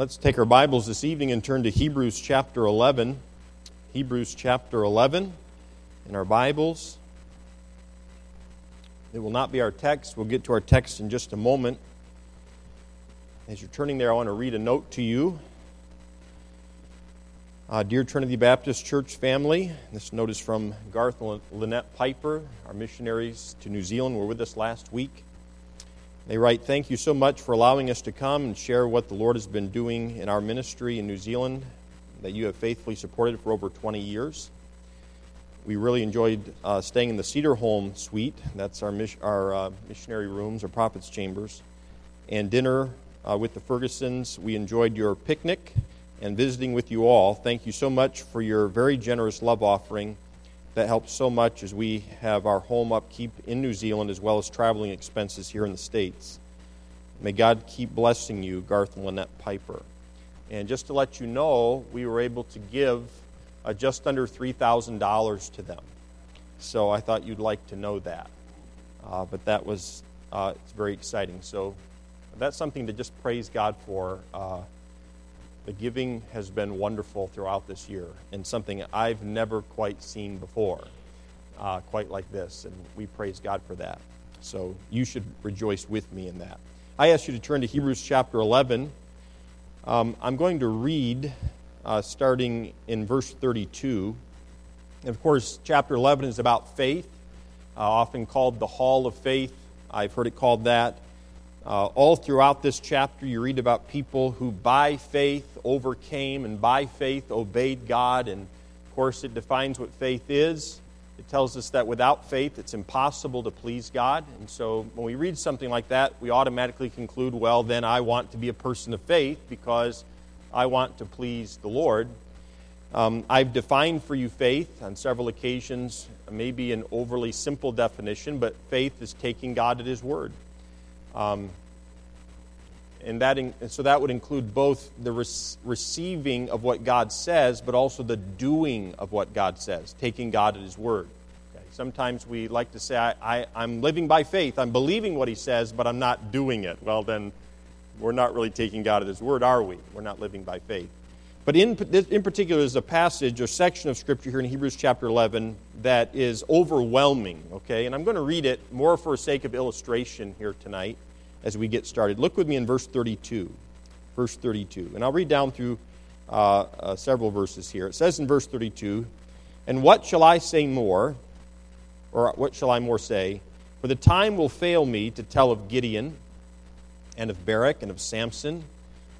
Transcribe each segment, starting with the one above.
Let's take our Bibles this evening and turn to Hebrews chapter 11. Hebrews chapter 11 in our Bibles. It will not be our text. We'll get to our text in just a moment. As you're turning there, I want to read a note to you. Uh, dear Trinity Baptist Church family, this note is from Garth Lynette Piper, our missionaries to New Zealand, were with us last week. They write, Thank you so much for allowing us to come and share what the Lord has been doing in our ministry in New Zealand that you have faithfully supported for over 20 years. We really enjoyed uh, staying in the Cedar Home suite. That's our, mis- our uh, missionary rooms, our prophets' chambers. And dinner uh, with the Fergusons. We enjoyed your picnic and visiting with you all. Thank you so much for your very generous love offering that helps so much as we have our home upkeep in New Zealand as well as traveling expenses here in the States. May God keep blessing you, Garth and Lynette Piper. And just to let you know, we were able to give uh, just under $3,000 to them. So I thought you'd like to know that. Uh, but that was uh, it's very exciting. So that's something to just praise God for. The giving has been wonderful throughout this year and something I've never quite seen before, uh, quite like this. And we praise God for that. So you should rejoice with me in that. I ask you to turn to Hebrews chapter 11. Um, I'm going to read uh, starting in verse 32. And of course, chapter 11 is about faith, uh, often called the Hall of Faith. I've heard it called that. Uh, all throughout this chapter, you read about people who by faith overcame and by faith obeyed God. And of course, it defines what faith is. It tells us that without faith, it's impossible to please God. And so when we read something like that, we automatically conclude, well, then I want to be a person of faith because I want to please the Lord. Um, I've defined for you faith on several occasions, maybe an overly simple definition, but faith is taking God at His word. Um, and that in, and so that would include both the receiving of what God says, but also the doing of what God says, taking God at His word. Okay? Sometimes we like to say, I, I, I'm living by faith, I'm believing what He says, but I'm not doing it. Well, then we're not really taking God at His word, are we? We're not living by faith. But in, in particular, there's a passage or section of Scripture here in Hebrews chapter 11 that is overwhelming, okay? And I'm going to read it more for sake of illustration here tonight as we get started. Look with me in verse 32. Verse 32. And I'll read down through uh, uh, several verses here. It says in verse 32 And what shall I say more? Or what shall I more say? For the time will fail me to tell of Gideon, and of Barak, and of Samson,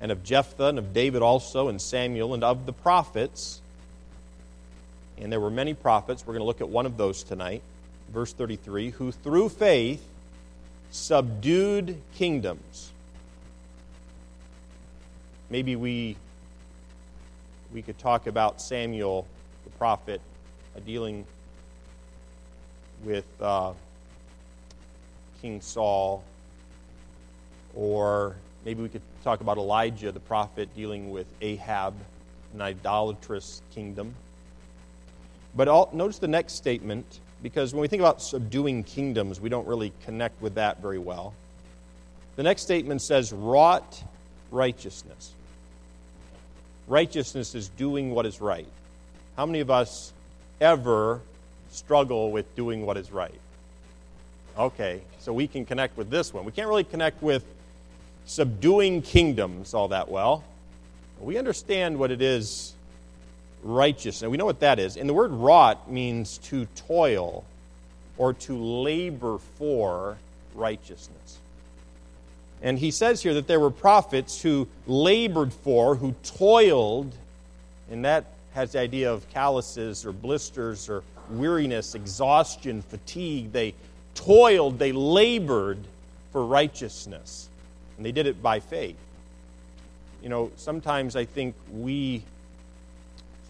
and of Jephthah, and of David also, and Samuel, and of the prophets. And there were many prophets. We're going to look at one of those tonight. Verse 33 Who through faith subdued kingdoms. Maybe we, we could talk about Samuel, the prophet, uh, dealing with uh, King Saul, or maybe we could talk about Elijah, the prophet, dealing with Ahab, an idolatrous kingdom. But all, notice the next statement because when we think about subduing kingdoms, we don't really connect with that very well. The next statement says, wrought righteousness. Righteousness is doing what is right. How many of us ever struggle with doing what is right? Okay, so we can connect with this one. We can't really connect with subduing kingdoms all that well. We understand what it is righteousness. We know what that is. And the word wrought means to toil or to labor for righteousness. And he says here that there were prophets who labored for, who toiled, and that has the idea of calluses or blisters or weariness, exhaustion, fatigue. They toiled, they labored for righteousness. And they did it by faith. You know, sometimes I think we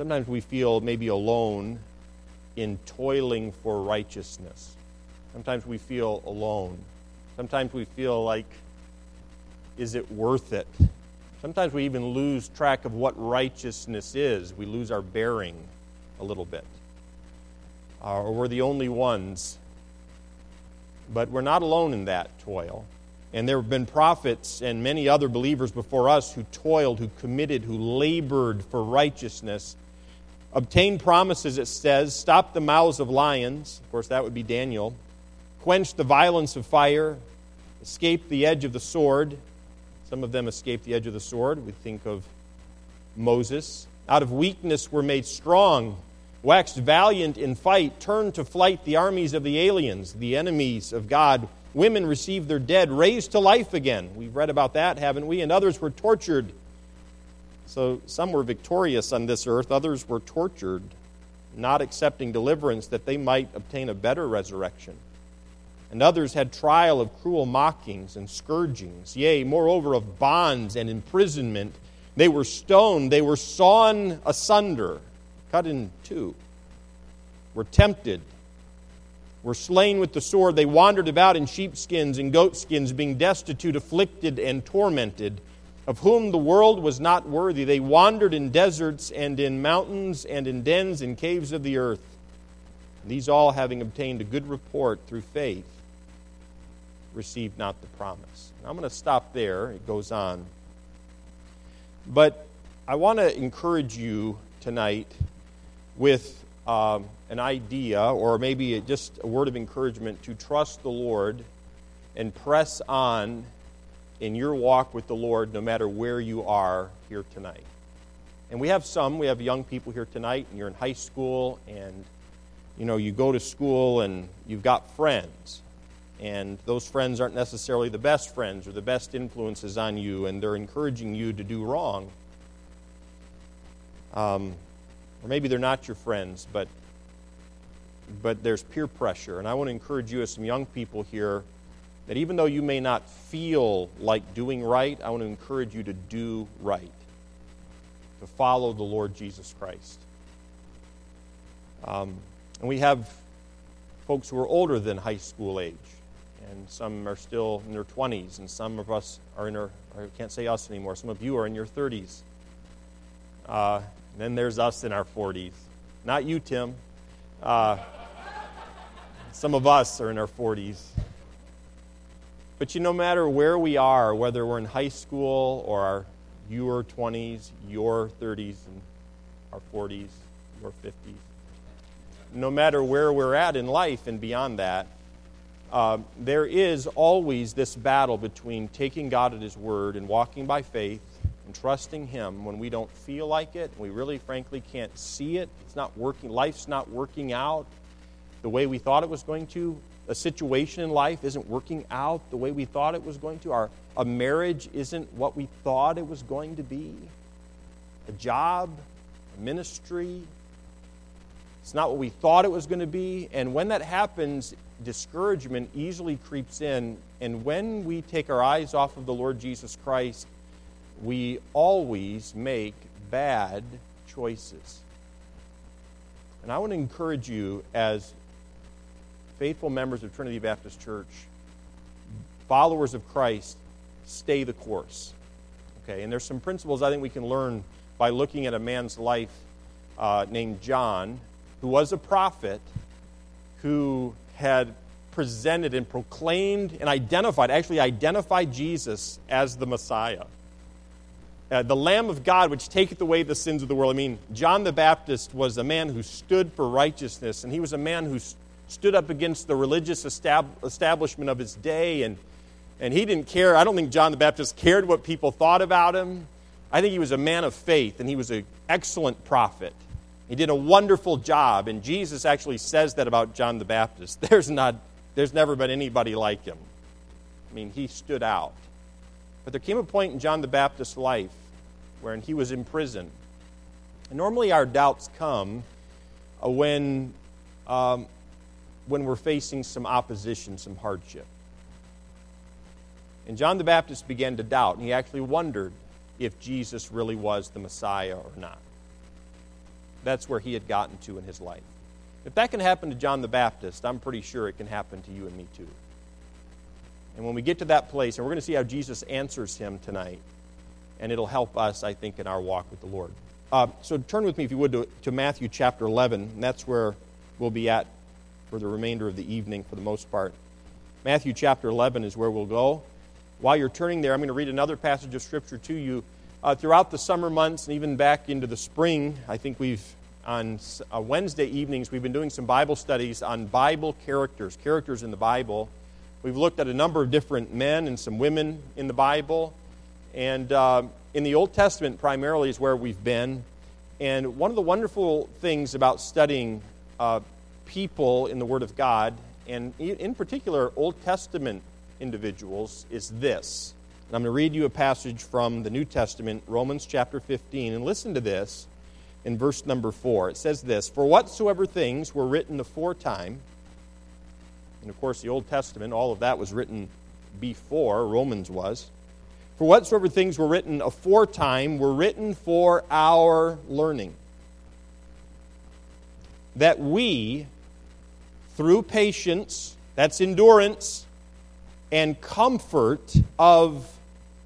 Sometimes we feel maybe alone in toiling for righteousness. Sometimes we feel alone. Sometimes we feel like, is it worth it? Sometimes we even lose track of what righteousness is. We lose our bearing a little bit. Uh, or we're the only ones. But we're not alone in that toil. And there have been prophets and many other believers before us who toiled, who committed, who labored for righteousness, obtained promises, it says, stopped the mouths of lions. Of course, that would be Daniel. Quenched the violence of fire, escaped the edge of the sword. Some of them escaped the edge of the sword. We think of Moses. Out of weakness were made strong, waxed valiant in fight, turned to flight the armies of the aliens, the enemies of God Women received their dead raised to life again. We've read about that, haven't we? And others were tortured. So some were victorious on this earth, others were tortured, not accepting deliverance that they might obtain a better resurrection. And others had trial of cruel mockings and scourgings, yea, moreover, of bonds and imprisonment. They were stoned, they were sawn asunder, cut in two, were tempted were slain with the sword. They wandered about in sheepskins and goatskins, being destitute, afflicted, and tormented, of whom the world was not worthy. They wandered in deserts and in mountains and in dens and caves of the earth. These all, having obtained a good report through faith, received not the promise. I'm going to stop there. It goes on. But I want to encourage you tonight with um, an idea or maybe just a word of encouragement to trust the Lord and press on in your walk with the Lord no matter where you are here tonight. And we have some, we have young people here tonight, and you're in high school, and you know, you go to school and you've got friends. And those friends aren't necessarily the best friends or the best influences on you, and they're encouraging you to do wrong. Um, or maybe they're not your friends, but but there's peer pressure. And I want to encourage you as some young people here that even though you may not feel like doing right, I want to encourage you to do right, to follow the Lord Jesus Christ. Um, and we have folks who are older than high school age, and some are still in their 20s, and some of us are in our, I can't say us anymore, some of you are in your 30s. Uh, then there's us in our 40s. Not you, Tim. Uh, some of us are in our 40s. But you no matter where we are, whether we're in high school or our, your 20s, your 30s, and our 40s, your 50s, no matter where we're at in life and beyond that, uh, there is always this battle between taking God at His word and walking by faith and trusting Him when we don't feel like it, we really, frankly, can't see it. It's not working. Life's not working out the way we thought it was going to. A situation in life isn't working out the way we thought it was going to. Our a marriage isn't what we thought it was going to be. A job, a ministry, it's not what we thought it was going to be. And when that happens, discouragement easily creeps in. And when we take our eyes off of the Lord Jesus Christ we always make bad choices. And I want to encourage you, as faithful members of Trinity Baptist Church, followers of Christ, stay the course. Okay, and there's some principles I think we can learn by looking at a man's life uh, named John, who was a prophet, who had presented and proclaimed and identified, actually identified Jesus as the Messiah uh, the Lamb of God, which taketh away the sins of the world. I mean, John the Baptist was a man who stood for righteousness, and he was a man who stood up against the religious estab- establishment of his day, and, and he didn't care. I don't think John the Baptist cared what people thought about him. I think he was a man of faith, and he was an excellent prophet. He did a wonderful job, and Jesus actually says that about John the Baptist. There's, not, there's never been anybody like him. I mean, he stood out. But there came a point in John the Baptist's life wherein he was in prison. And normally our doubts come uh, when, um, when we're facing some opposition, some hardship. And John the Baptist began to doubt, and he actually wondered if Jesus really was the Messiah or not. That's where he had gotten to in his life. If that can happen to John the Baptist, I'm pretty sure it can happen to you and me too. And when we get to that place, and we're going to see how Jesus answers him tonight, and it'll help us, I think, in our walk with the Lord. Uh, so turn with me, if you would, to, to Matthew chapter 11, and that's where we'll be at for the remainder of the evening for the most part. Matthew chapter 11 is where we'll go. while you're turning there, I'm going to read another passage of Scripture to you. Uh, throughout the summer months and even back into the spring, I think we've, on uh, Wednesday evenings, we've been doing some Bible studies on Bible characters, characters in the Bible. We've looked at a number of different men and some women in the Bible. And uh, in the Old Testament, primarily, is where we've been. And one of the wonderful things about studying uh, people in the Word of God, and in particular, Old Testament individuals, is this. And I'm going to read you a passage from the New Testament, Romans chapter 15. And listen to this in verse number 4. It says this For whatsoever things were written aforetime, and of course, the Old Testament, all of that was written before Romans was. For whatsoever things were written aforetime were written for our learning, that we, through patience, that's endurance, and comfort of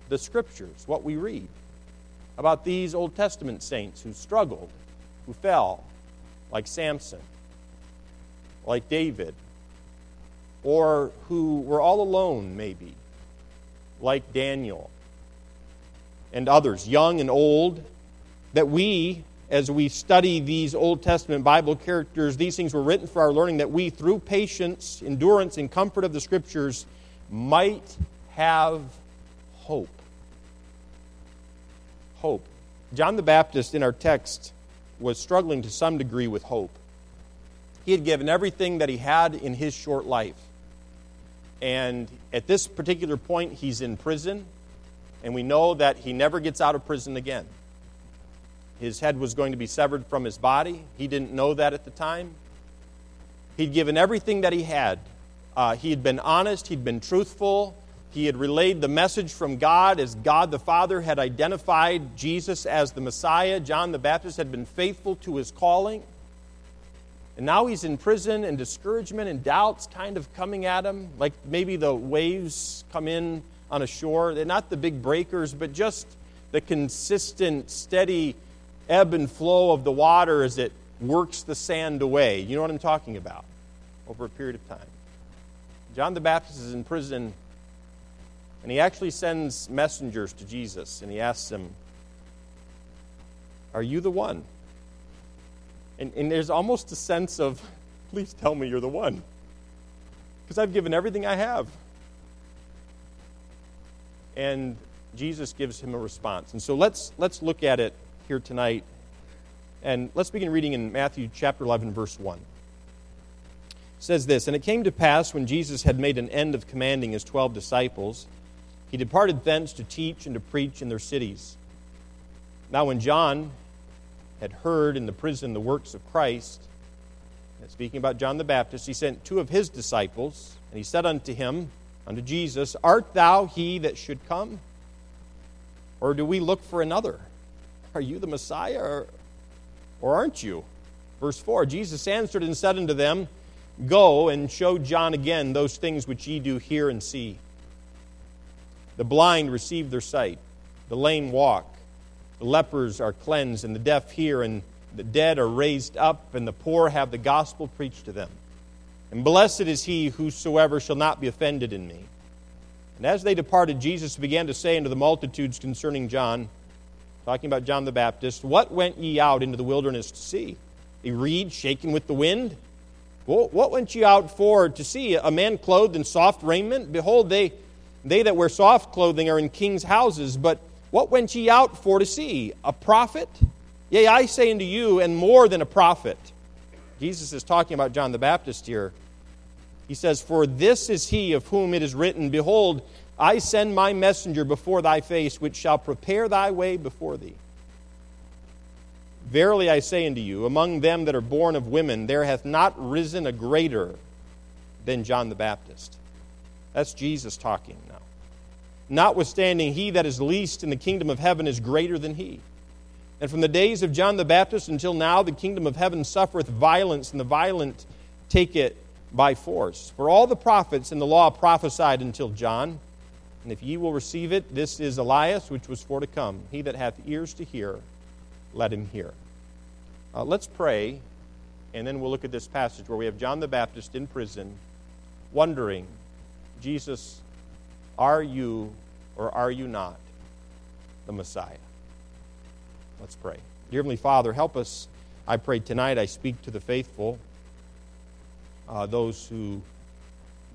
the Scriptures, what we read about these Old Testament saints who struggled, who fell, like Samson, like David, or who were all alone, maybe, like Daniel and others, young and old, that we, as we study these Old Testament Bible characters, these things were written for our learning, that we, through patience, endurance, and comfort of the Scriptures, might have hope. Hope. John the Baptist in our text was struggling to some degree with hope. He had given everything that he had in his short life. And at this particular point, he's in prison, and we know that he never gets out of prison again. His head was going to be severed from his body. He didn't know that at the time. He'd given everything that he had uh, he had been honest, he'd been truthful, he had relayed the message from God as God the Father had identified Jesus as the Messiah. John the Baptist had been faithful to his calling. And now he's in prison, and discouragement and doubts kind of coming at him, like maybe the waves come in on a shore. They're not the big breakers, but just the consistent, steady ebb and flow of the water as it works the sand away. You know what I'm talking about? Over a period of time. John the Baptist is in prison, and he actually sends messengers to Jesus, and he asks him, Are you the one? And, and there's almost a sense of, Please tell me you're the one. Because I've given everything I have. And Jesus gives him a response. And so let's, let's look at it here tonight. And let's begin reading in Matthew chapter 11, verse 1 says this And it came to pass when Jesus had made an end of commanding his twelve disciples, he departed thence to teach and to preach in their cities. Now, when John had heard in the prison the works of Christ, speaking about John the Baptist, he sent two of his disciples, and he said unto him, unto Jesus, Art thou he that should come? Or do we look for another? Are you the Messiah, or, or aren't you? Verse 4 Jesus answered and said unto them, Go and show John again those things which ye do hear and see. The blind receive their sight, the lame walk, the lepers are cleansed, and the deaf hear, and the dead are raised up, and the poor have the gospel preached to them. And blessed is he whosoever shall not be offended in me. And as they departed, Jesus began to say unto the multitudes concerning John, talking about John the Baptist, What went ye out into the wilderness to see? A reed shaken with the wind? What went ye out for to see? A man clothed in soft raiment? Behold, they, they that wear soft clothing are in kings' houses. But what went ye out for to see? A prophet? Yea, I say unto you, and more than a prophet. Jesus is talking about John the Baptist here. He says, For this is he of whom it is written, Behold, I send my messenger before thy face, which shall prepare thy way before thee. Verily I say unto you, among them that are born of women, there hath not risen a greater than John the Baptist. That's Jesus talking now. Notwithstanding, he that is least in the kingdom of heaven is greater than he. And from the days of John the Baptist until now, the kingdom of heaven suffereth violence, and the violent take it by force. For all the prophets in the law prophesied until John. And if ye will receive it, this is Elias, which was for to come. He that hath ears to hear, let him hear. Uh, let's pray, and then we'll look at this passage where we have John the Baptist in prison, wondering, Jesus, are you or are you not the Messiah? Let's pray. Dear Heavenly Father, help us. I pray tonight I speak to the faithful, uh, those who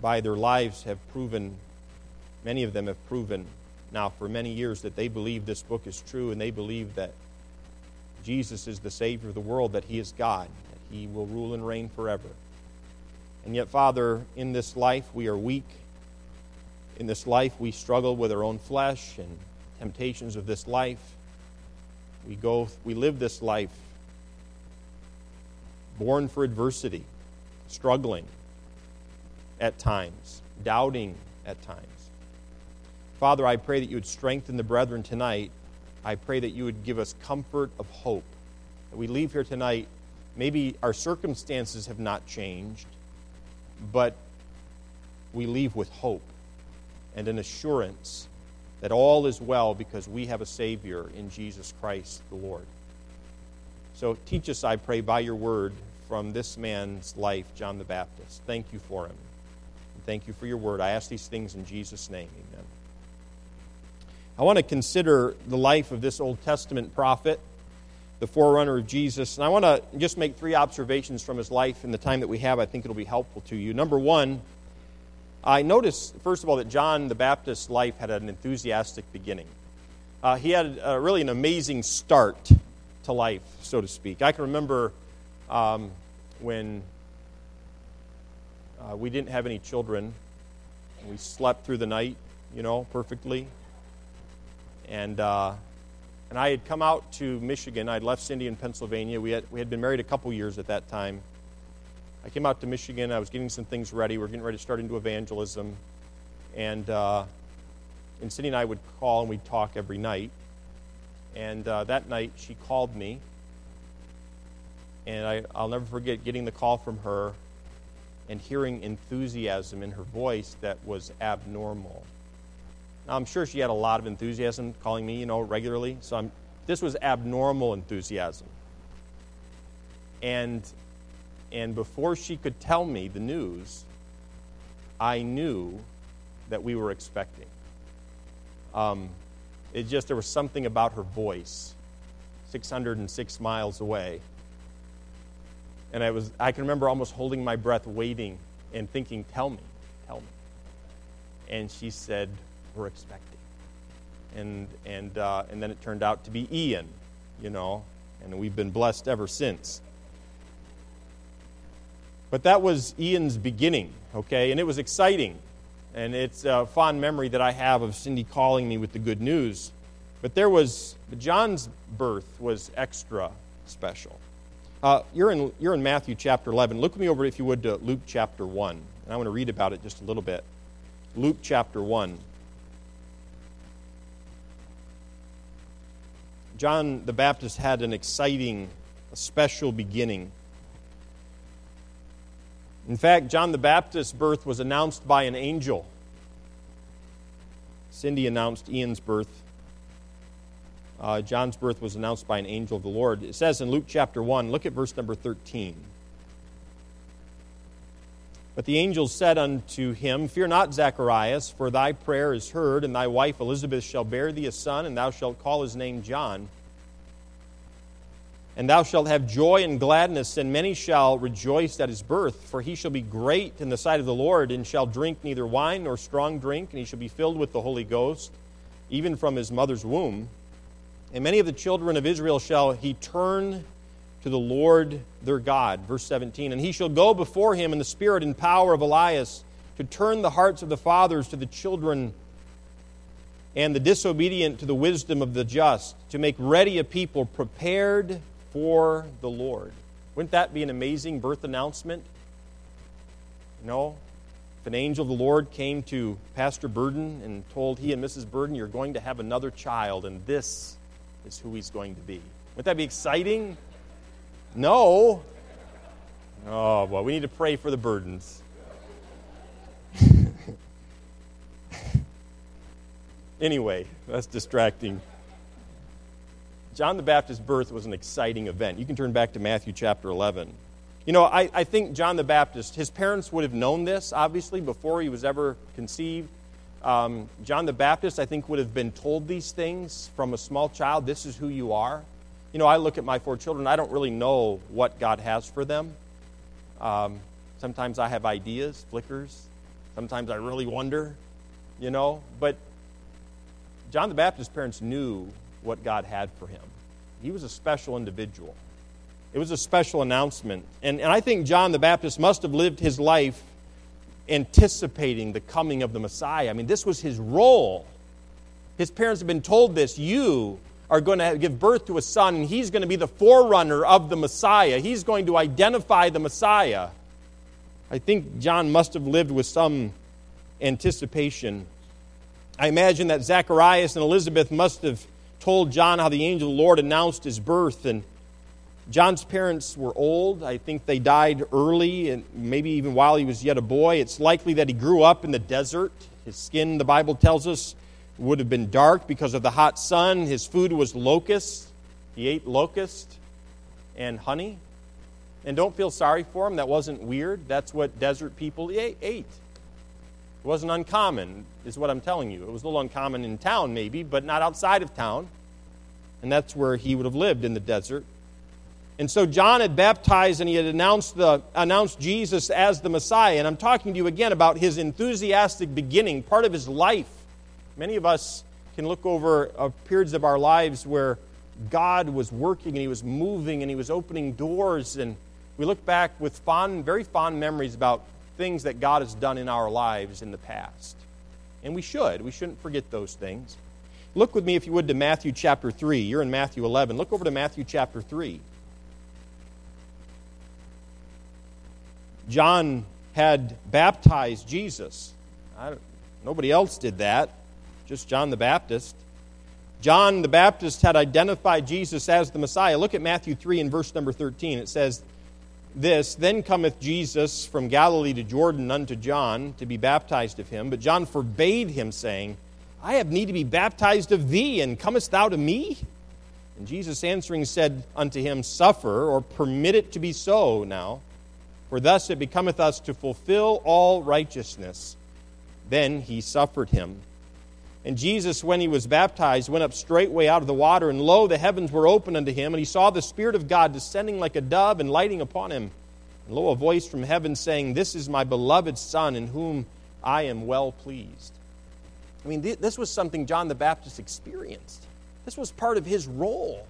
by their lives have proven, many of them have proven now for many years that they believe this book is true and they believe that Jesus is the Savior of the world, that He is God, that He will rule and reign forever. And yet, Father, in this life we are weak. In this life we struggle with our own flesh and temptations of this life. We go we live this life born for adversity, struggling at times, doubting at times. Father, I pray that you would strengthen the brethren tonight. I pray that you would give us comfort of hope. That we leave here tonight, maybe our circumstances have not changed, but we leave with hope and an assurance that all is well because we have a Savior in Jesus Christ the Lord. So teach us, I pray, by your word from this man's life, John the Baptist. Thank you for him. And thank you for your word. I ask these things in Jesus' name. Amen. I want to consider the life of this Old Testament prophet, the forerunner of Jesus. And I want to just make three observations from his life in the time that we have. I think it'll be helpful to you. Number one, I notice, first of all, that John the Baptist's life had an enthusiastic beginning. Uh, he had really an amazing start to life, so to speak. I can remember um, when uh, we didn't have any children. We slept through the night, you know, perfectly. And, uh, and I had come out to Michigan. I'd left Cindy in Pennsylvania. We had, we had been married a couple years at that time. I came out to Michigan. I was getting some things ready. We are getting ready to start into evangelism. And, uh, and Cindy and I would call and we'd talk every night. And uh, that night she called me. And I, I'll never forget getting the call from her and hearing enthusiasm in her voice that was abnormal. Now, I'm sure she had a lot of enthusiasm calling me, you know, regularly. So I'm, this was abnormal enthusiasm. And and before she could tell me the news, I knew that we were expecting. Um, it just, there was something about her voice, 606 miles away. And I, was, I can remember almost holding my breath, waiting and thinking, Tell me, tell me. And she said, We're expecting. And, and, uh, and then it turned out to be Ian, you know, and we've been blessed ever since. But that was Ian's beginning, okay? And it was exciting. And it's a fond memory that I have of Cindy calling me with the good news. But there was, John's birth was extra special. Uh, you're, in, you're in Matthew chapter 11. Look with me over, if you would, to Luke chapter 1. And I want to read about it just a little bit. Luke chapter 1. John the Baptist had an exciting, a special beginning. In fact, John the Baptist's birth was announced by an angel. Cindy announced Ian's birth. Uh, John's birth was announced by an angel of the Lord. It says in Luke chapter 1, look at verse number 13. But the angel said unto him, Fear not, Zacharias, for thy prayer is heard, and thy wife Elizabeth shall bear thee a son, and thou shalt call his name John. And thou shalt have joy and gladness, and many shall rejoice at his birth. For he shall be great in the sight of the Lord, and shall drink neither wine nor strong drink, and he shall be filled with the Holy Ghost, even from his mother's womb. And many of the children of Israel shall he turn to the Lord their God. Verse 17. And he shall go before him in the spirit and power of Elias, to turn the hearts of the fathers to the children, and the disobedient to the wisdom of the just, to make ready a people prepared for the Lord. Wouldn't that be an amazing birth announcement? You know, if an angel of the Lord came to Pastor Burden and told he and Mrs. Burden, You're going to have another child, and this is who he's going to be. Wouldn't that be exciting? No. Oh, well, we need to pray for the burdens. anyway, that's distracting. John the Baptist's birth was an exciting event. You can turn back to Matthew chapter 11. You know, I, I think John the Baptist, his parents would have known this, obviously, before he was ever conceived. Um, John the Baptist, I think, would have been told these things from a small child. This is who you are. You know, I look at my four children, I don't really know what God has for them. Um, sometimes I have ideas, flickers. Sometimes I really wonder, you know. But John the Baptist's parents knew what God had for him. He was a special individual. It was a special announcement. And, and I think John the Baptist must have lived his life anticipating the coming of the Messiah. I mean, this was his role. His parents had been told this you are going to give birth to a son, and he's going to be the forerunner of the Messiah. He's going to identify the Messiah. I think John must have lived with some anticipation. I imagine that Zacharias and Elizabeth must have told John how the angel of the Lord announced his birth. And John's parents were old. I think they died early, and maybe even while he was yet a boy. It's likely that he grew up in the desert. His skin, the Bible tells us, would have been dark because of the hot sun. His food was locusts. He ate locust and honey. And don't feel sorry for him. That wasn't weird. That's what desert people ate. It wasn't uncommon, is what I'm telling you. It was a little uncommon in town, maybe, but not outside of town. And that's where he would have lived in the desert. And so John had baptized and he had announced, the, announced Jesus as the Messiah. And I'm talking to you again about his enthusiastic beginning, part of his life. Many of us can look over uh, periods of our lives where God was working and he was moving and he was opening doors. And we look back with fond, very fond memories about things that God has done in our lives in the past. And we should. We shouldn't forget those things. Look with me, if you would, to Matthew chapter 3. You're in Matthew 11. Look over to Matthew chapter 3. John had baptized Jesus. nobody else did that, just John the Baptist. John the Baptist had identified Jesus as the Messiah. Look at Matthew 3 and verse number 13. It says, This, then cometh Jesus from Galilee to Jordan unto John to be baptized of him. But John forbade him, saying, I have need to be baptized of thee, and comest thou to me? And Jesus answering said unto him, Suffer, or permit it to be so now for thus it becometh us to fulfill all righteousness. Then he suffered him. And Jesus, when he was baptized, went up straightway out of the water, and lo, the heavens were opened unto him, and he saw the Spirit of God descending like a dove and lighting upon him. And lo, a voice from heaven saying, This is my beloved Son, in whom I am well pleased. I mean, this was something John the Baptist experienced. This was part of his role.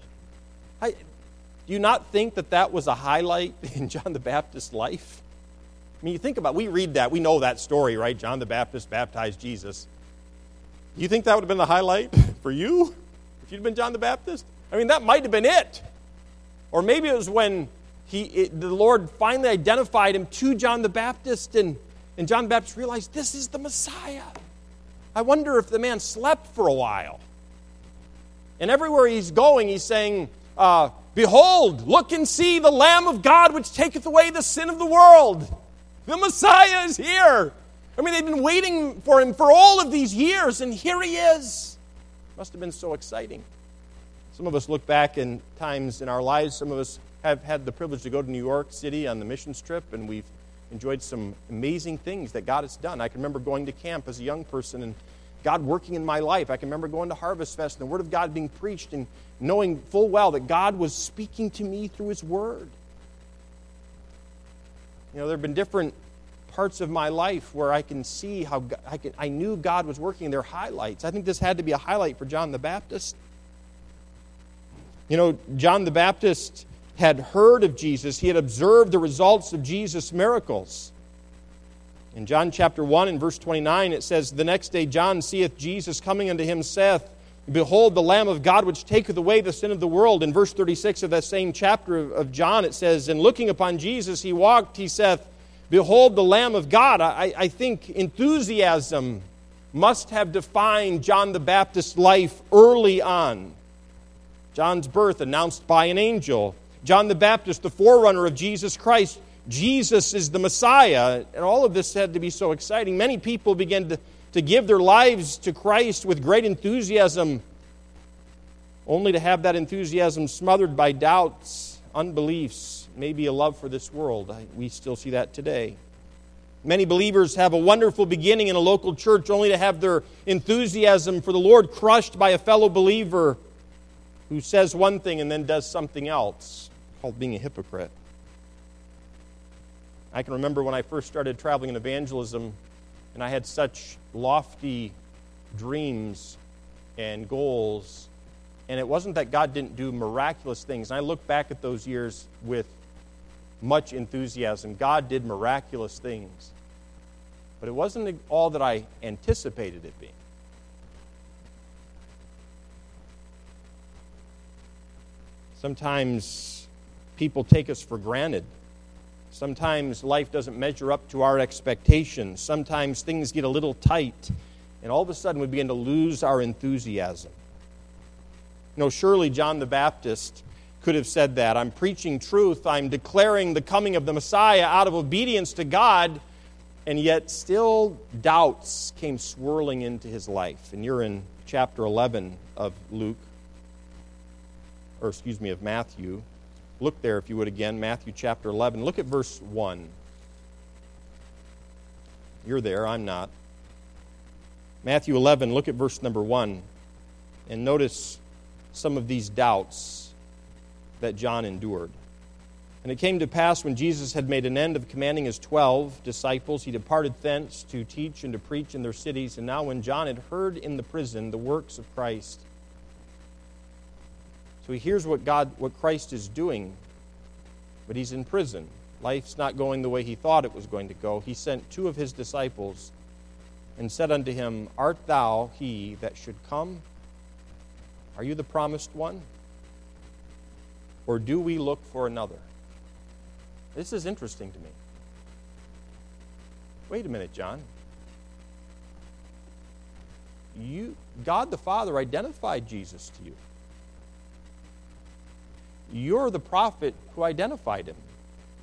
I, do you not think that that was a highlight in John the Baptist's life? I mean, you think about it, we read that, we know that story, right? John the Baptist baptized Jesus. You think that would have been the highlight for you if you'd been John the Baptist? I mean, that might have been it. Or maybe it was when he, it, the Lord finally identified him to John the Baptist, and, and John the Baptist realized this is the Messiah. I wonder if the man slept for a while. And everywhere he's going, he's saying, uh, Behold, look and see the Lamb of God which taketh away the sin of the world. The Messiah is here. I mean, they've been waiting for him for all of these years, and here he is. Must have been so exciting. Some of us look back in times in our lives, some of us have had the privilege to go to New York City on the missions trip, and we've enjoyed some amazing things that God has done. I can remember going to camp as a young person and God working in my life. I can remember going to Harvest Fest and the Word of God being preached and knowing full well that God was speaking to me through His Word. You know, there have been different parts of my life where I can see how I, can, I knew God was working. There highlights. I think this had to be a highlight for John the Baptist. You know, John the Baptist had heard of Jesus, he had observed the results of Jesus' miracles. In John chapter 1 and verse 29, it says, The next day John seeth Jesus coming unto him, saith, Behold, the Lamb of God which taketh away the sin of the world. In verse 36 of that same chapter of John, it says, And looking upon Jesus, he walked, he saith, Behold, the Lamb of God. I, I think enthusiasm must have defined John the Baptist's life early on. John's birth announced by an angel. John the Baptist, the forerunner of Jesus Christ, Jesus is the Messiah. And all of this had to be so exciting. Many people began to, to give their lives to Christ with great enthusiasm, only to have that enthusiasm smothered by doubts, unbeliefs, maybe a love for this world. We still see that today. Many believers have a wonderful beginning in a local church only to have their enthusiasm for the Lord crushed by a fellow believer who says one thing and then does something else, called being a hypocrite. I can remember when I first started traveling in evangelism, and I had such lofty dreams and goals. And it wasn't that God didn't do miraculous things. And I look back at those years with much enthusiasm. God did miraculous things. But it wasn't all that I anticipated it being. Sometimes people take us for granted. Sometimes life doesn't measure up to our expectations. Sometimes things get a little tight, and all of a sudden we begin to lose our enthusiasm. You know, surely John the Baptist could have said that. I'm preaching truth. I'm declaring the coming of the Messiah out of obedience to God. And yet, still, doubts came swirling into his life. And you're in chapter 11 of Luke, or excuse me, of Matthew. Look there, if you would again, Matthew chapter 11. Look at verse 1. You're there, I'm not. Matthew 11, look at verse number 1. And notice some of these doubts that John endured. And it came to pass when Jesus had made an end of commanding his twelve disciples, he departed thence to teach and to preach in their cities. And now, when John had heard in the prison the works of Christ, so he hears what God, what Christ is doing, but he's in prison. Life's not going the way he thought it was going to go. He sent two of his disciples and said unto him, Art thou he that should come? Are you the promised one? Or do we look for another? This is interesting to me. Wait a minute, John. You, God the Father identified Jesus to you. You're the prophet who identified him.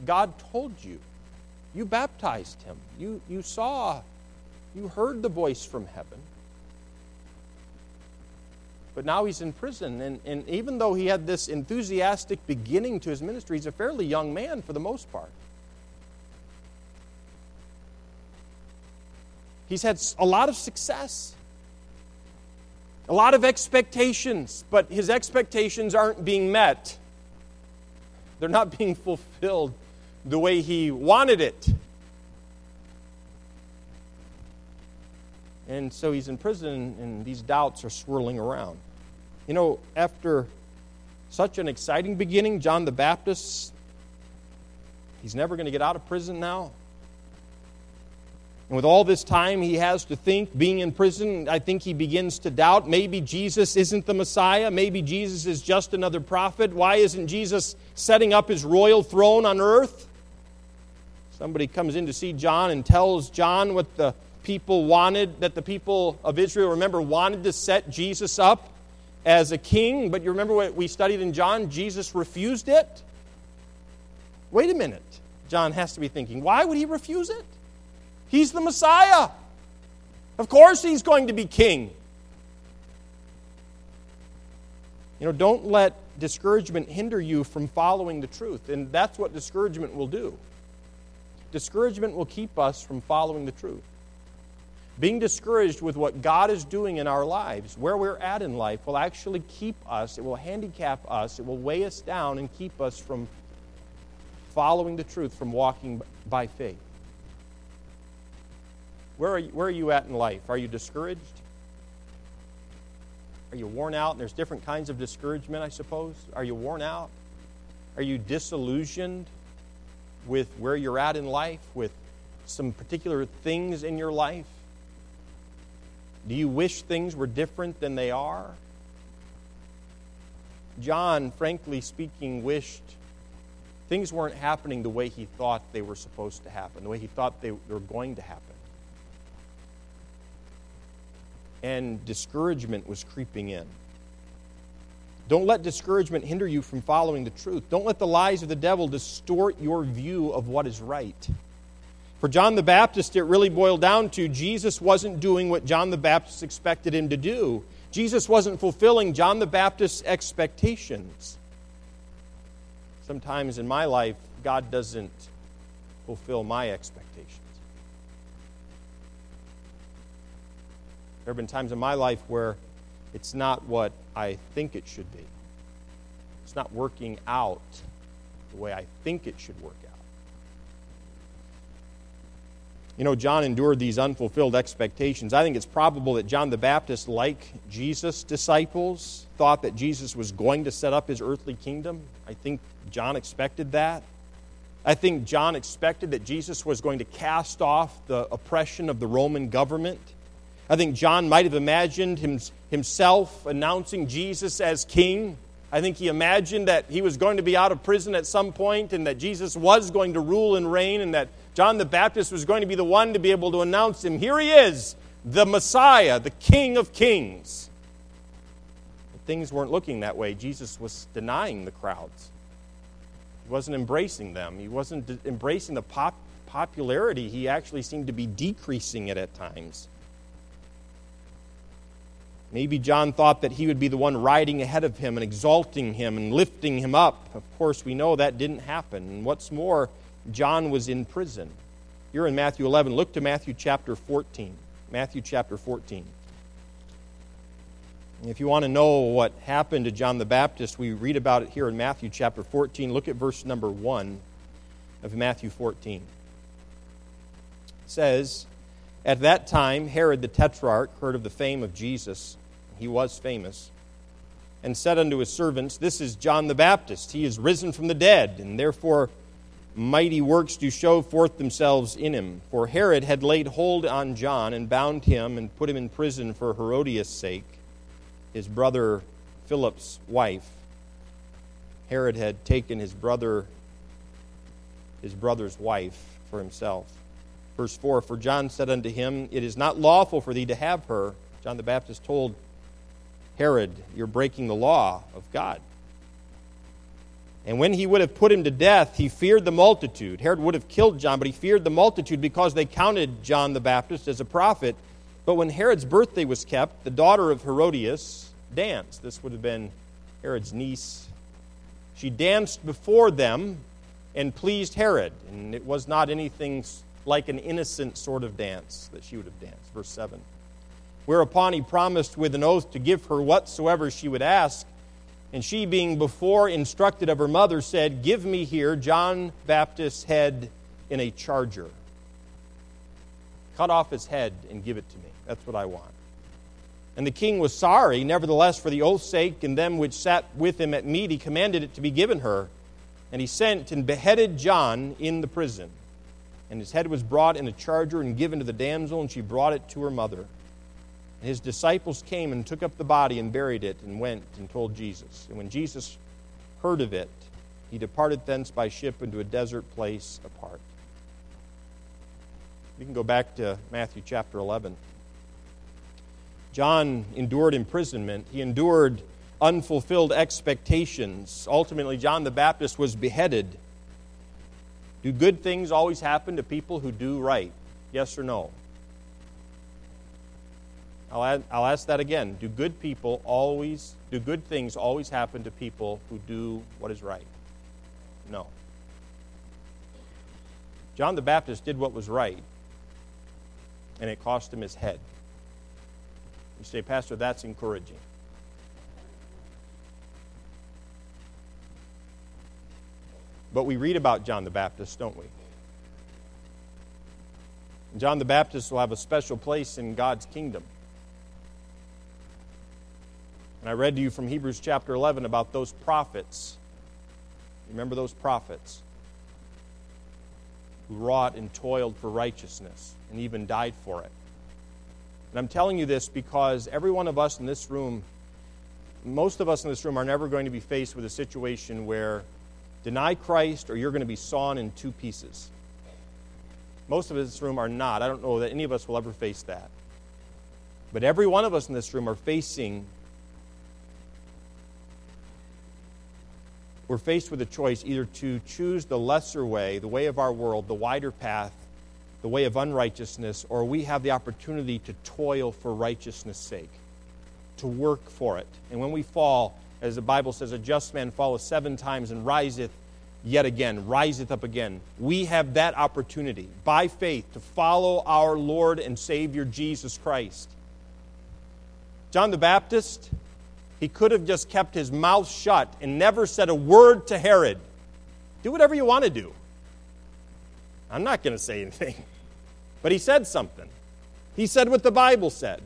God told you. You baptized him. You, you saw, you heard the voice from heaven. But now he's in prison. And, and even though he had this enthusiastic beginning to his ministry, he's a fairly young man for the most part. He's had a lot of success, a lot of expectations, but his expectations aren't being met. They're not being fulfilled the way he wanted it. And so he's in prison, and these doubts are swirling around. You know, after such an exciting beginning, John the Baptist, he's never going to get out of prison now. And with all this time he has to think, being in prison, I think he begins to doubt maybe Jesus isn't the Messiah. Maybe Jesus is just another prophet. Why isn't Jesus setting up his royal throne on earth? Somebody comes in to see John and tells John what the people wanted, that the people of Israel, remember, wanted to set Jesus up as a king. But you remember what we studied in John? Jesus refused it. Wait a minute. John has to be thinking, why would he refuse it? He's the Messiah. Of course, he's going to be king. You know, don't let discouragement hinder you from following the truth. And that's what discouragement will do. Discouragement will keep us from following the truth. Being discouraged with what God is doing in our lives, where we're at in life, will actually keep us, it will handicap us, it will weigh us down and keep us from following the truth, from walking by faith. Where are you, where are you at in life? Are you discouraged? Are you worn out? And there's different kinds of discouragement, I suppose. Are you worn out? Are you disillusioned with where you're at in life, with some particular things in your life? Do you wish things were different than they are? John, frankly speaking, wished things weren't happening the way he thought they were supposed to happen, the way he thought they were going to happen. And discouragement was creeping in. Don't let discouragement hinder you from following the truth. Don't let the lies of the devil distort your view of what is right. For John the Baptist, it really boiled down to Jesus wasn't doing what John the Baptist expected him to do. Jesus wasn't fulfilling John the Baptist's expectations. Sometimes in my life, God doesn't fulfill my expectations. There have been times in my life where it's not what I think it should be, it's not working out the way I think it should work out. You know, John endured these unfulfilled expectations. I think it's probable that John the Baptist, like Jesus' disciples, thought that Jesus was going to set up his earthly kingdom. I think John expected that. I think John expected that Jesus was going to cast off the oppression of the Roman government. I think John might have imagined himself announcing Jesus as king. I think he imagined that he was going to be out of prison at some point and that Jesus was going to rule and reign and that John the Baptist was going to be the one to be able to announce him. Here he is, the Messiah, the King of Kings. But things weren't looking that way. Jesus was denying the crowds, he wasn't embracing them, he wasn't de- embracing the pop- popularity. He actually seemed to be decreasing it at times. Maybe John thought that he would be the one riding ahead of him and exalting him and lifting him up. Of course, we know that didn't happen. And what's more, John was in prison. You're in Matthew 11. Look to Matthew chapter 14. Matthew chapter 14. If you want to know what happened to John the Baptist, we read about it here in Matthew chapter 14. Look at verse number 1 of Matthew 14. It says, At that time, Herod the Tetrarch heard of the fame of Jesus. He was famous. And said unto his servants, This is John the Baptist. He is risen from the dead, and therefore mighty works do show forth themselves in him. For Herod had laid hold on John and bound him and put him in prison for Herodias' sake, his brother Philip's wife. Herod had taken his brother his brother's wife for himself. Verse 4 For John said unto him, It is not lawful for thee to have her. John the Baptist told Herod, You're breaking the law of God. And when he would have put him to death, he feared the multitude. Herod would have killed John, but he feared the multitude because they counted John the Baptist as a prophet. But when Herod's birthday was kept, the daughter of Herodias danced. This would have been Herod's niece. She danced before them and pleased Herod. And it was not anything like an innocent sort of dance that she would have danced. Verse 7. Whereupon he promised with an oath to give her whatsoever she would ask. And she, being before instructed of her mother, said, Give me here John Baptist's head in a charger. Cut off his head and give it to me. That's what I want. And the king was sorry, nevertheless, for the oath's sake, and them which sat with him at meat, he commanded it to be given her. And he sent and beheaded John in the prison. And his head was brought in a charger and given to the damsel, and she brought it to her mother. And his disciples came and took up the body and buried it and went and told Jesus. And when Jesus heard of it, he departed thence by ship into a desert place apart. We can go back to Matthew chapter 11. John endured imprisonment, he endured unfulfilled expectations. Ultimately, John the Baptist was beheaded. Do good things always happen to people who do right? Yes or no? I'll, add, I'll ask that again. Do good people always, do good things always happen to people who do what is right? No. John the Baptist did what was right, and it cost him his head. You say, Pastor, that's encouraging. But we read about John the Baptist, don't we? John the Baptist will have a special place in God's kingdom. And I read to you from Hebrews chapter 11 about those prophets. Remember those prophets who wrought and toiled for righteousness and even died for it. And I'm telling you this because every one of us in this room, most of us in this room, are never going to be faced with a situation where deny Christ or you're going to be sawn in two pieces. Most of us in this room are not. I don't know that any of us will ever face that. But every one of us in this room are facing we're faced with a choice either to choose the lesser way, the way of our world, the wider path, the way of unrighteousness, or we have the opportunity to toil for righteousness' sake, to work for it. And when we fall, as the Bible says, a just man falleth seven times and riseth yet again, riseth up again. We have that opportunity by faith to follow our Lord and Savior Jesus Christ. John the Baptist, he could have just kept his mouth shut and never said a word to Herod. Do whatever you want to do. I'm not going to say anything. But he said something. He said what the Bible said.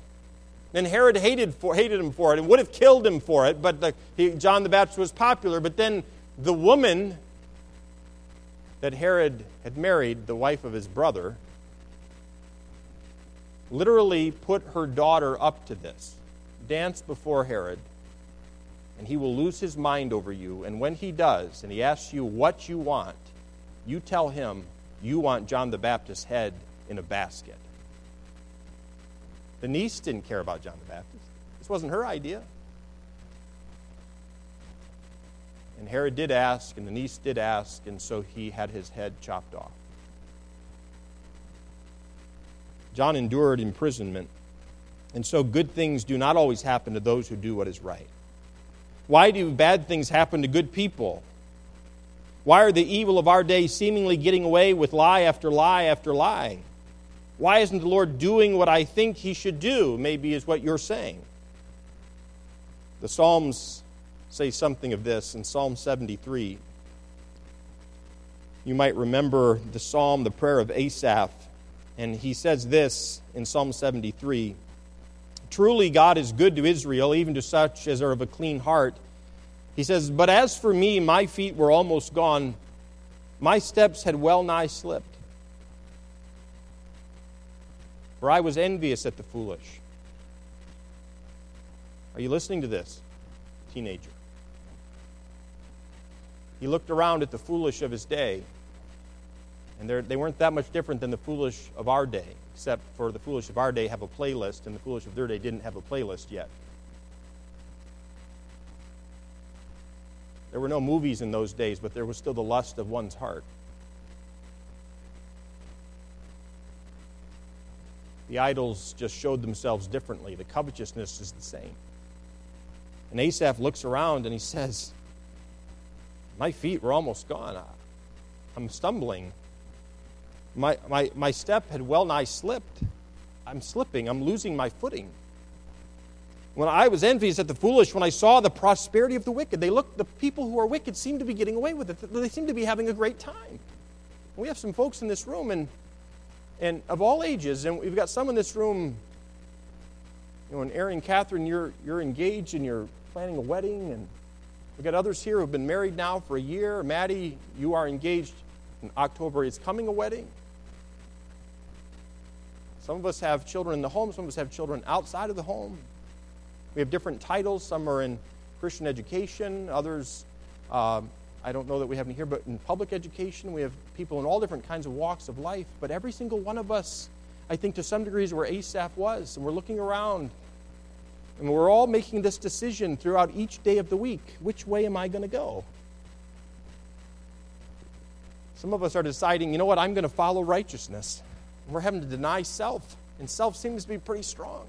And Herod hated, for, hated him for it and would have killed him for it, but the, he, John the Baptist was popular. But then the woman that Herod had married, the wife of his brother, literally put her daughter up to this. Dance before Herod, and he will lose his mind over you. And when he does, and he asks you what you want, you tell him you want John the Baptist's head in a basket. The niece didn't care about John the Baptist. This wasn't her idea. And Herod did ask, and the niece did ask, and so he had his head chopped off. John endured imprisonment, and so good things do not always happen to those who do what is right. Why do bad things happen to good people? Why are the evil of our day seemingly getting away with lie after lie after lie? Why isn't the Lord doing what I think he should do? Maybe is what you're saying. The Psalms say something of this in Psalm 73. You might remember the psalm, the prayer of Asaph, and he says this in Psalm 73 Truly, God is good to Israel, even to such as are of a clean heart. He says, But as for me, my feet were almost gone, my steps had well nigh slipped. For I was envious at the foolish. Are you listening to this, teenager? He looked around at the foolish of his day, and they weren't that much different than the foolish of our day, except for the foolish of our day have a playlist, and the foolish of their day didn't have a playlist yet. There were no movies in those days, but there was still the lust of one's heart. The idols just showed themselves differently. The covetousness is the same. And Asaph looks around and he says, My feet were almost gone. I'm stumbling. My, my, my step had well nigh slipped. I'm slipping. I'm losing my footing. When I was envious at the foolish, when I saw the prosperity of the wicked, they look, the people who are wicked seem to be getting away with it. They seem to be having a great time. We have some folks in this room, and, and of all ages, and we've got some in this room, you know, and Aaron, Catherine, you're, you're engaged and you're planning a wedding, and we've got others here who've been married now for a year. Maddie, you are engaged in October. It's coming a wedding. Some of us have children in the home, some of us have children outside of the home. We have different titles. Some are in Christian education, others, um, I don't know that we have any here, but in public education, we have people in all different kinds of walks of life. But every single one of us, I think to some degrees, where Asaph was. And we're looking around and we're all making this decision throughout each day of the week which way am I going to go? Some of us are deciding, you know what, I'm going to follow righteousness. We're having to deny self, and self seems to be pretty strong.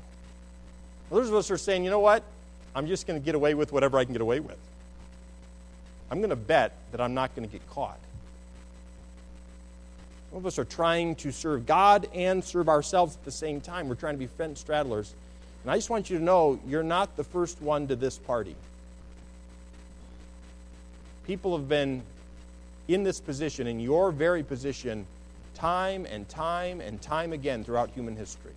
Others of us are saying, you know what? I'm just going to get away with whatever I can get away with. I'm going to bet that I'm not going to get caught. Some of us are trying to serve God and serve ourselves at the same time. We're trying to be fence straddlers. And I just want you to know you're not the first one to this party. People have been in this position, in your very position, time and time and time again throughout human history.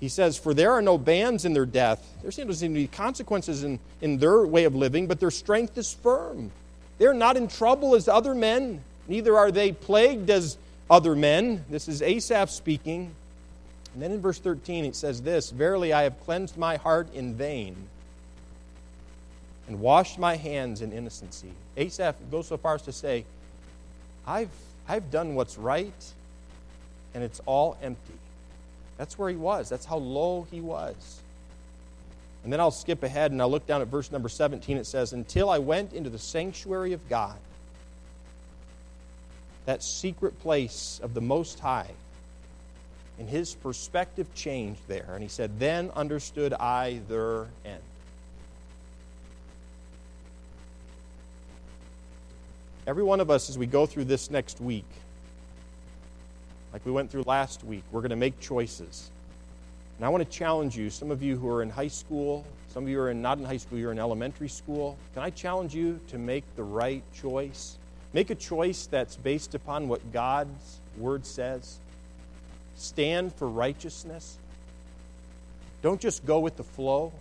He says, For there are no bands in their death. There seem to be consequences in, in their way of living, but their strength is firm. They're not in trouble as other men, neither are they plagued as other men. This is Asaph speaking. And then in verse 13 it says this Verily I have cleansed my heart in vain and washed my hands in innocency. Asaph goes so far as to say, I've, I've done what's right, and it's all empty. That's where he was. That's how low he was. And then I'll skip ahead and I'll look down at verse number 17. It says, Until I went into the sanctuary of God, that secret place of the Most High, and his perspective changed there. And he said, Then understood I their end. Every one of us, as we go through this next week, like we went through last week, we're going to make choices. And I want to challenge you, some of you who are in high school, some of you are in, not in high school, you're in elementary school. Can I challenge you to make the right choice? Make a choice that's based upon what God's word says. Stand for righteousness. Don't just go with the flow.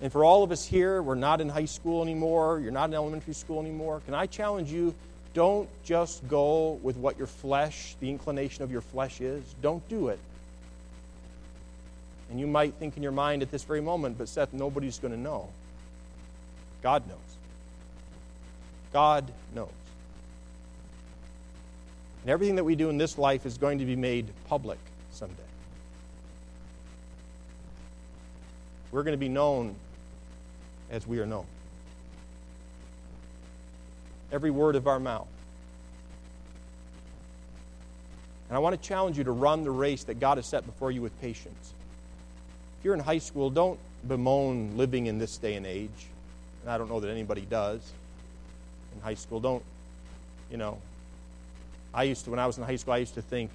And for all of us here, we're not in high school anymore, you're not in elementary school anymore. Can I challenge you? Don't just go with what your flesh, the inclination of your flesh is. Don't do it. And you might think in your mind at this very moment, but Seth, nobody's going to know. God knows. God knows. And everything that we do in this life is going to be made public someday. We're going to be known as we are known. Every word of our mouth. And I want to challenge you to run the race that God has set before you with patience. If you're in high school, don't bemoan living in this day and age. And I don't know that anybody does in high school. Don't, you know. I used to, when I was in high school, I used to think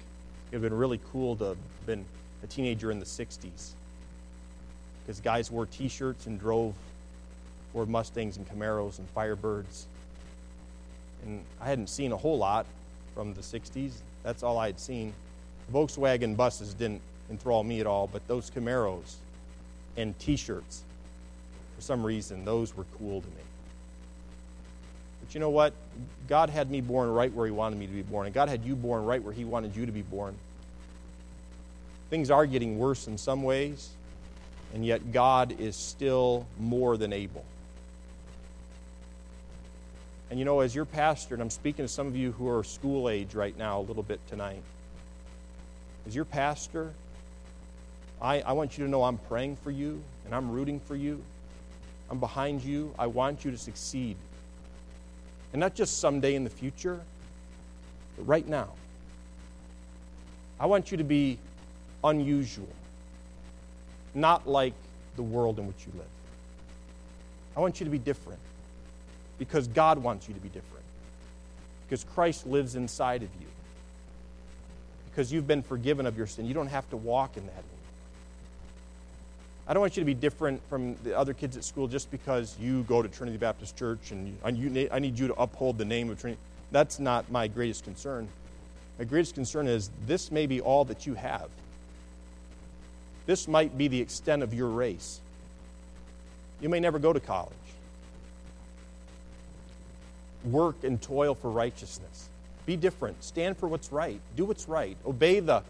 it would have been really cool to have been a teenager in the 60s because guys wore t shirts and drove Ford Mustangs and Camaros and Firebirds. And I hadn't seen a whole lot from the 60s. That's all I had seen. Volkswagen buses didn't enthrall me at all, but those Camaros and t shirts, for some reason, those were cool to me. But you know what? God had me born right where He wanted me to be born, and God had you born right where He wanted you to be born. Things are getting worse in some ways, and yet God is still more than able. And you know, as your pastor, and I'm speaking to some of you who are school age right now a little bit tonight, as your pastor, I, I want you to know I'm praying for you and I'm rooting for you. I'm behind you. I want you to succeed. And not just someday in the future, but right now. I want you to be unusual, not like the world in which you live. I want you to be different because God wants you to be different. Because Christ lives inside of you. Because you've been forgiven of your sin. You don't have to walk in that. I don't want you to be different from the other kids at school just because you go to Trinity Baptist Church and you, I need you to uphold the name of Trinity. That's not my greatest concern. My greatest concern is this may be all that you have. This might be the extent of your race. You may never go to college work and toil for righteousness. Be different. Stand for what's right. Do what's right. Obey the,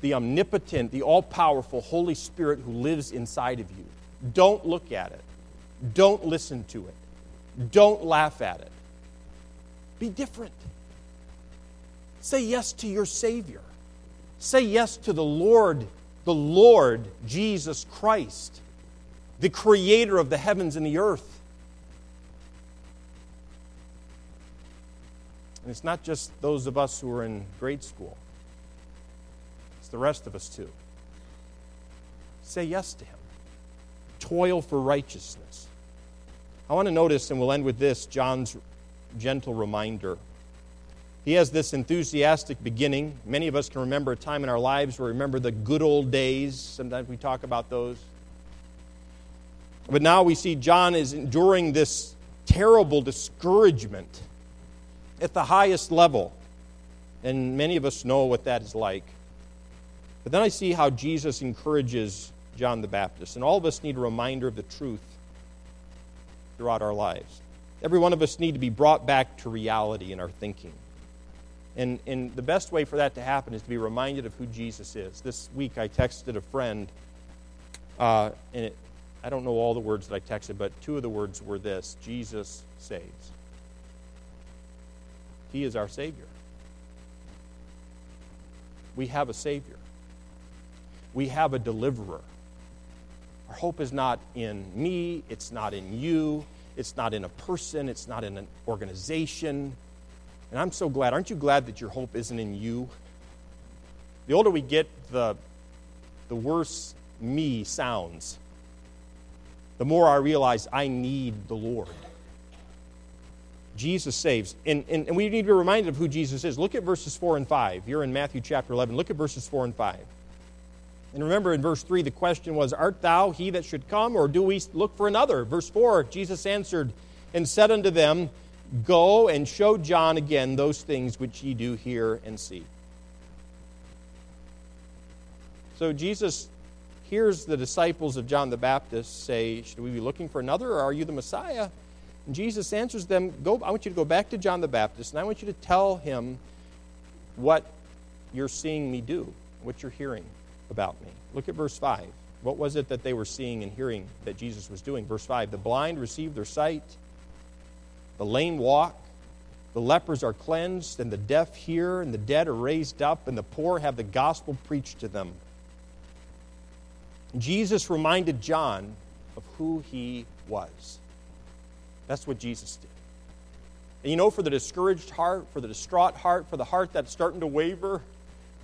the omnipotent, the all powerful Holy Spirit who lives inside of you. Don't look at it. Don't listen to it. Don't laugh at it. Be different. Say yes to your Savior. Say yes to the Lord, the Lord Jesus Christ, the Creator of the heavens and the earth. And it's not just those of us who are in grade school, it's the rest of us too. Say yes to Him. Toil for righteousness. I want to notice, and we'll end with this John's gentle reminder. He has this enthusiastic beginning. Many of us can remember a time in our lives where we remember the good old days. Sometimes we talk about those. But now we see John is enduring this terrible discouragement at the highest level. And many of us know what that is like. But then I see how Jesus encourages John the Baptist. And all of us need a reminder of the truth throughout our lives. Every one of us need to be brought back to reality in our thinking. And, and the best way for that to happen is to be reminded of who Jesus is. This week I texted a friend, uh, and it, I don't know all the words that I texted, but two of the words were this Jesus saves. He is our Savior. We have a Savior. We have a deliverer. Our hope is not in me, it's not in you, it's not in a person, it's not in an organization. And I'm so glad. Aren't you glad that your hope isn't in you? The older we get, the, the worse me sounds. The more I realize I need the Lord. Jesus saves. And, and, and, we need to be reminded of who Jesus is. Look at verses 4 and 5. You're in Matthew chapter 11. Look at verses 4 and 5. And remember in verse 3, the question was, Art thou he that should come, or do we look for another? Verse 4, Jesus answered and said unto them, Go and show John again those things which ye do hear and see. So Jesus hears the disciples of John the Baptist say, Should we be looking for another, or are you the Messiah? And Jesus answers them, Go, I want you to go back to John the Baptist, and I want you to tell him what you're seeing me do, what you're hearing about me. Look at verse 5. What was it that they were seeing and hearing that Jesus was doing? Verse 5 The blind receive their sight, the lame walk, the lepers are cleansed, and the deaf hear, and the dead are raised up, and the poor have the gospel preached to them. Jesus reminded John of who he was. That's what Jesus did. And you know, for the discouraged heart, for the distraught heart, for the heart that's starting to waver,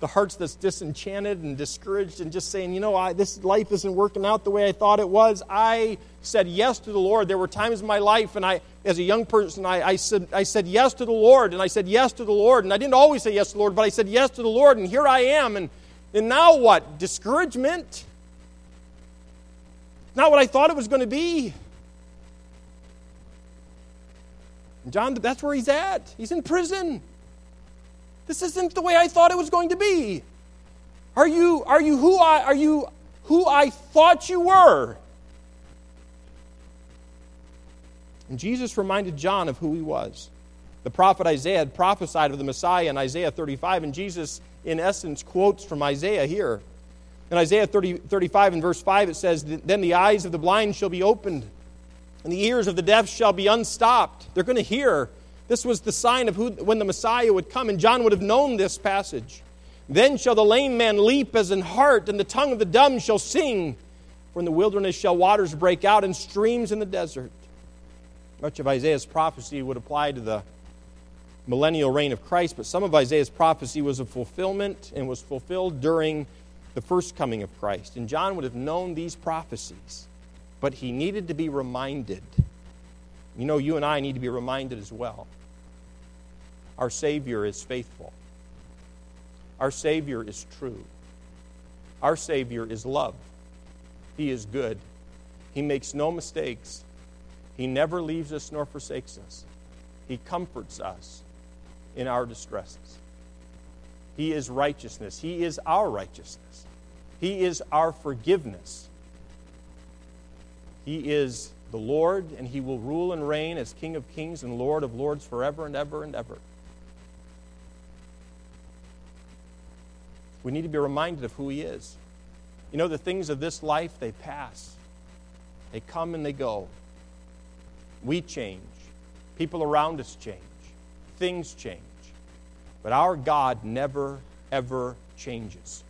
the hearts that's disenchanted and discouraged and just saying, you know, I, this life isn't working out the way I thought it was. I said yes to the Lord. There were times in my life, and I, as a young person, I, I, said, I said yes to the Lord, and I said yes to the Lord, and I didn't always say yes to the Lord, but I said yes to the Lord, and here I am. And, and now what? Discouragement? Not what I thought it was going to be. John, that's where he's at. He's in prison. This isn't the way I thought it was going to be. Are you, are you who I are you who I thought you were? And Jesus reminded John of who he was. The prophet Isaiah had prophesied of the Messiah in Isaiah 35, and Jesus, in essence, quotes from Isaiah here. In Isaiah 30, 35 and verse 5, it says, Then the eyes of the blind shall be opened, and the ears of the deaf shall be unstopped. They're going to hear. This was the sign of who, when the Messiah would come, and John would have known this passage. Then shall the lame man leap as an hart, and the tongue of the dumb shall sing. For in the wilderness shall waters break out, and streams in the desert. Much of Isaiah's prophecy would apply to the millennial reign of Christ, but some of Isaiah's prophecy was a fulfillment and was fulfilled during the first coming of Christ. And John would have known these prophecies, but he needed to be reminded. You know, you and I need to be reminded as well. Our Savior is faithful, our Savior is true, our Savior is love. He is good, He makes no mistakes, He never leaves us nor forsakes us. He comforts us in our distresses. He is righteousness. He is our righteousness. He is our forgiveness. He is the Lord, and He will rule and reign as King of kings and Lord of lords forever and ever and ever. We need to be reminded of who He is. You know, the things of this life, they pass, they come and they go. We change, people around us change, things change. But our God never, ever changes.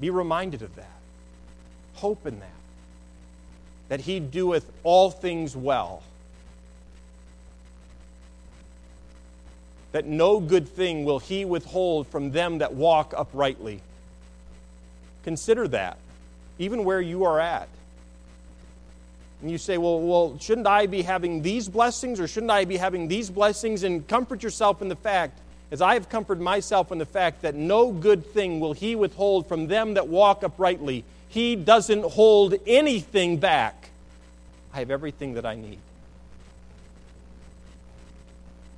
Be reminded of that. Hope in that. That he doeth all things well. That no good thing will he withhold from them that walk uprightly. Consider that, even where you are at. And you say, well, well, shouldn't I be having these blessings or shouldn't I be having these blessings? And comfort yourself in the fact as I have comforted myself in the fact that no good thing will he withhold from them that walk uprightly. He doesn't hold anything back. I have everything that I need.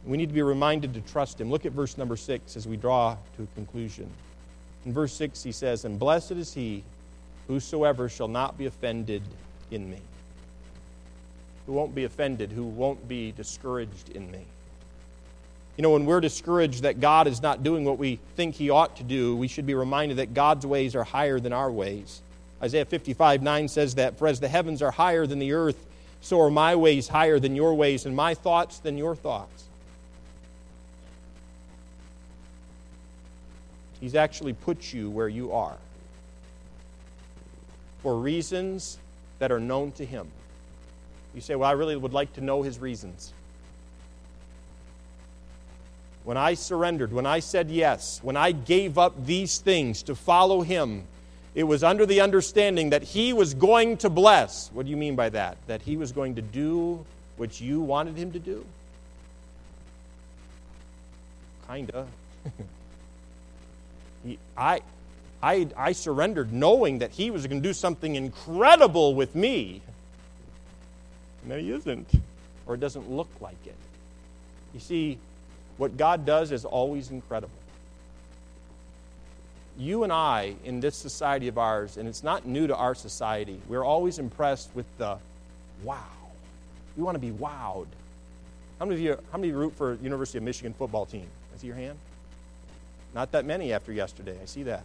We need to be reminded to trust him. Look at verse number six as we draw to a conclusion. In verse six, he says, And blessed is he whosoever shall not be offended in me. Who won't be offended, who won't be discouraged in me. You know, when we're discouraged that God is not doing what we think He ought to do, we should be reminded that God's ways are higher than our ways. Isaiah 55 9 says that, For as the heavens are higher than the earth, so are my ways higher than your ways, and my thoughts than your thoughts. He's actually put you where you are for reasons that are known to Him. You say, Well, I really would like to know His reasons when I surrendered, when I said yes, when I gave up these things to follow Him, it was under the understanding that He was going to bless. What do you mean by that? That He was going to do what you wanted Him to do? Kinda. I, I, I surrendered knowing that He was going to do something incredible with me. No, He isn't. Or it doesn't look like it. You see, what God does is always incredible. You and I, in this society of ours, and it's not new to our society, we're always impressed with the wow. We want to be wowed. How many of you, how many root for University of Michigan football team? I see your hand? Not that many after yesterday. I see that.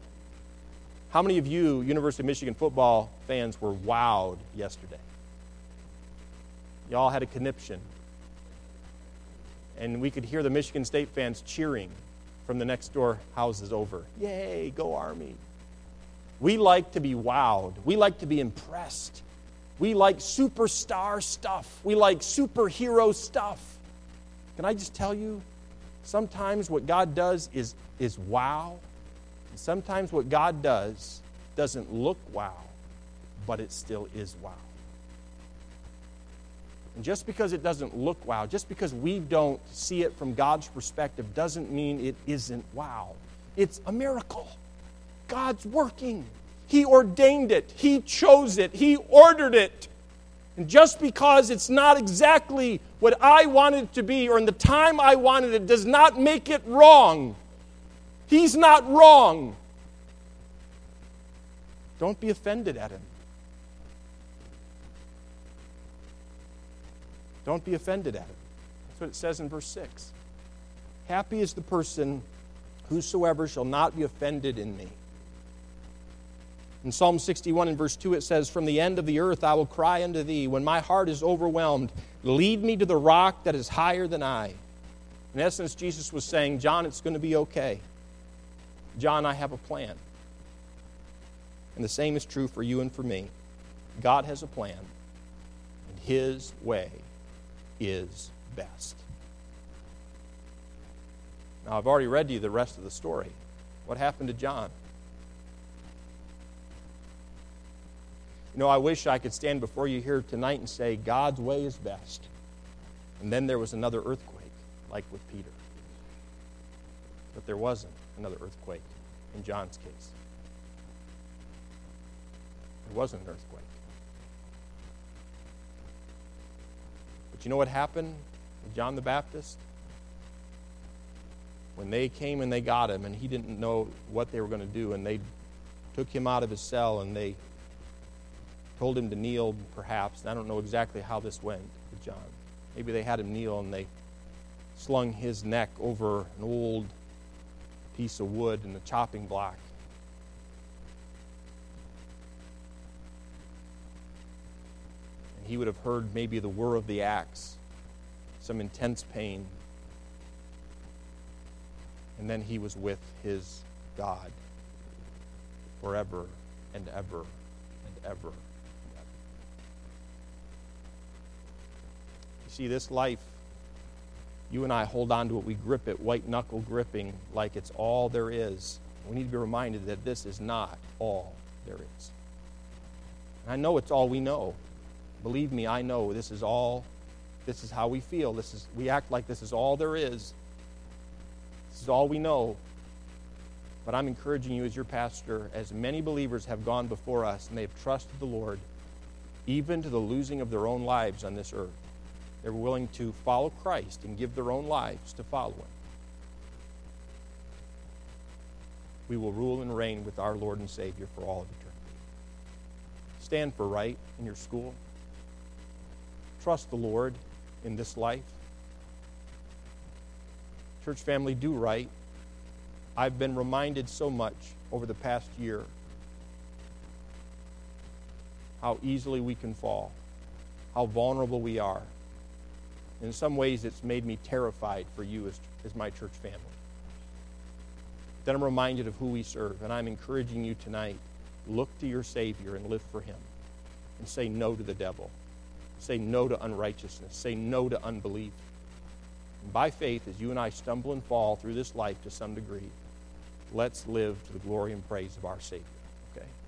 How many of you, University of Michigan football fans, were wowed yesterday? Y'all had a conniption. And we could hear the Michigan State fans cheering from the next door houses over. Yay, go Army. We like to be wowed. We like to be impressed. We like superstar stuff. We like superhero stuff. Can I just tell you? Sometimes what God does is, is wow, sometimes what God does doesn't look wow, but it still is wow. And just because it doesn't look wow, just because we don't see it from God's perspective, doesn't mean it isn't wow. It's a miracle. God's working. He ordained it, He chose it, He ordered it. And just because it's not exactly what I wanted it to be or in the time I wanted it does not make it wrong. He's not wrong. Don't be offended at him. Don't be offended at it. That's what it says in verse 6. Happy is the person whosoever shall not be offended in me. In Psalm 61 and verse 2, it says, From the end of the earth I will cry unto thee. When my heart is overwhelmed, lead me to the rock that is higher than I. In essence, Jesus was saying, John, it's going to be okay. John, I have a plan. And the same is true for you and for me. God has a plan, and His way is best. Now, I've already read to you the rest of the story. What happened to John? You know, I wish I could stand before you here tonight and say, God's way is best. And then there was another earthquake, like with Peter. But there wasn't another earthquake in John's case. There wasn't an earthquake. You know what happened with John the Baptist? When they came and they got him, and he didn't know what they were going to do, and they took him out of his cell and they told him to kneel, perhaps. And I don't know exactly how this went with John. Maybe they had him kneel and they slung his neck over an old piece of wood and a chopping block. And he would have heard maybe the whir of the axe, some intense pain. And then he was with his God forever and ever and ever. You see, this life, you and I hold on to it, we grip it, white knuckle gripping, like it's all there is. We need to be reminded that this is not all there is. And I know it's all we know. Believe me, I know this is all, this is how we feel. This is, we act like this is all there is. This is all we know. But I'm encouraging you as your pastor, as many believers have gone before us and they have trusted the Lord, even to the losing of their own lives on this earth. They're willing to follow Christ and give their own lives to follow Him. We will rule and reign with our Lord and Savior for all of eternity. Stand for right in your school. Trust the Lord in this life. Church family, do right. I've been reminded so much over the past year how easily we can fall, how vulnerable we are. In some ways, it's made me terrified for you as, as my church family. Then I'm reminded of who we serve, and I'm encouraging you tonight look to your Savior and live for Him. And say no to the devil. Say no to unrighteousness. Say no to unbelief. And by faith, as you and I stumble and fall through this life to some degree, let's live to the glory and praise of our Savior. Okay?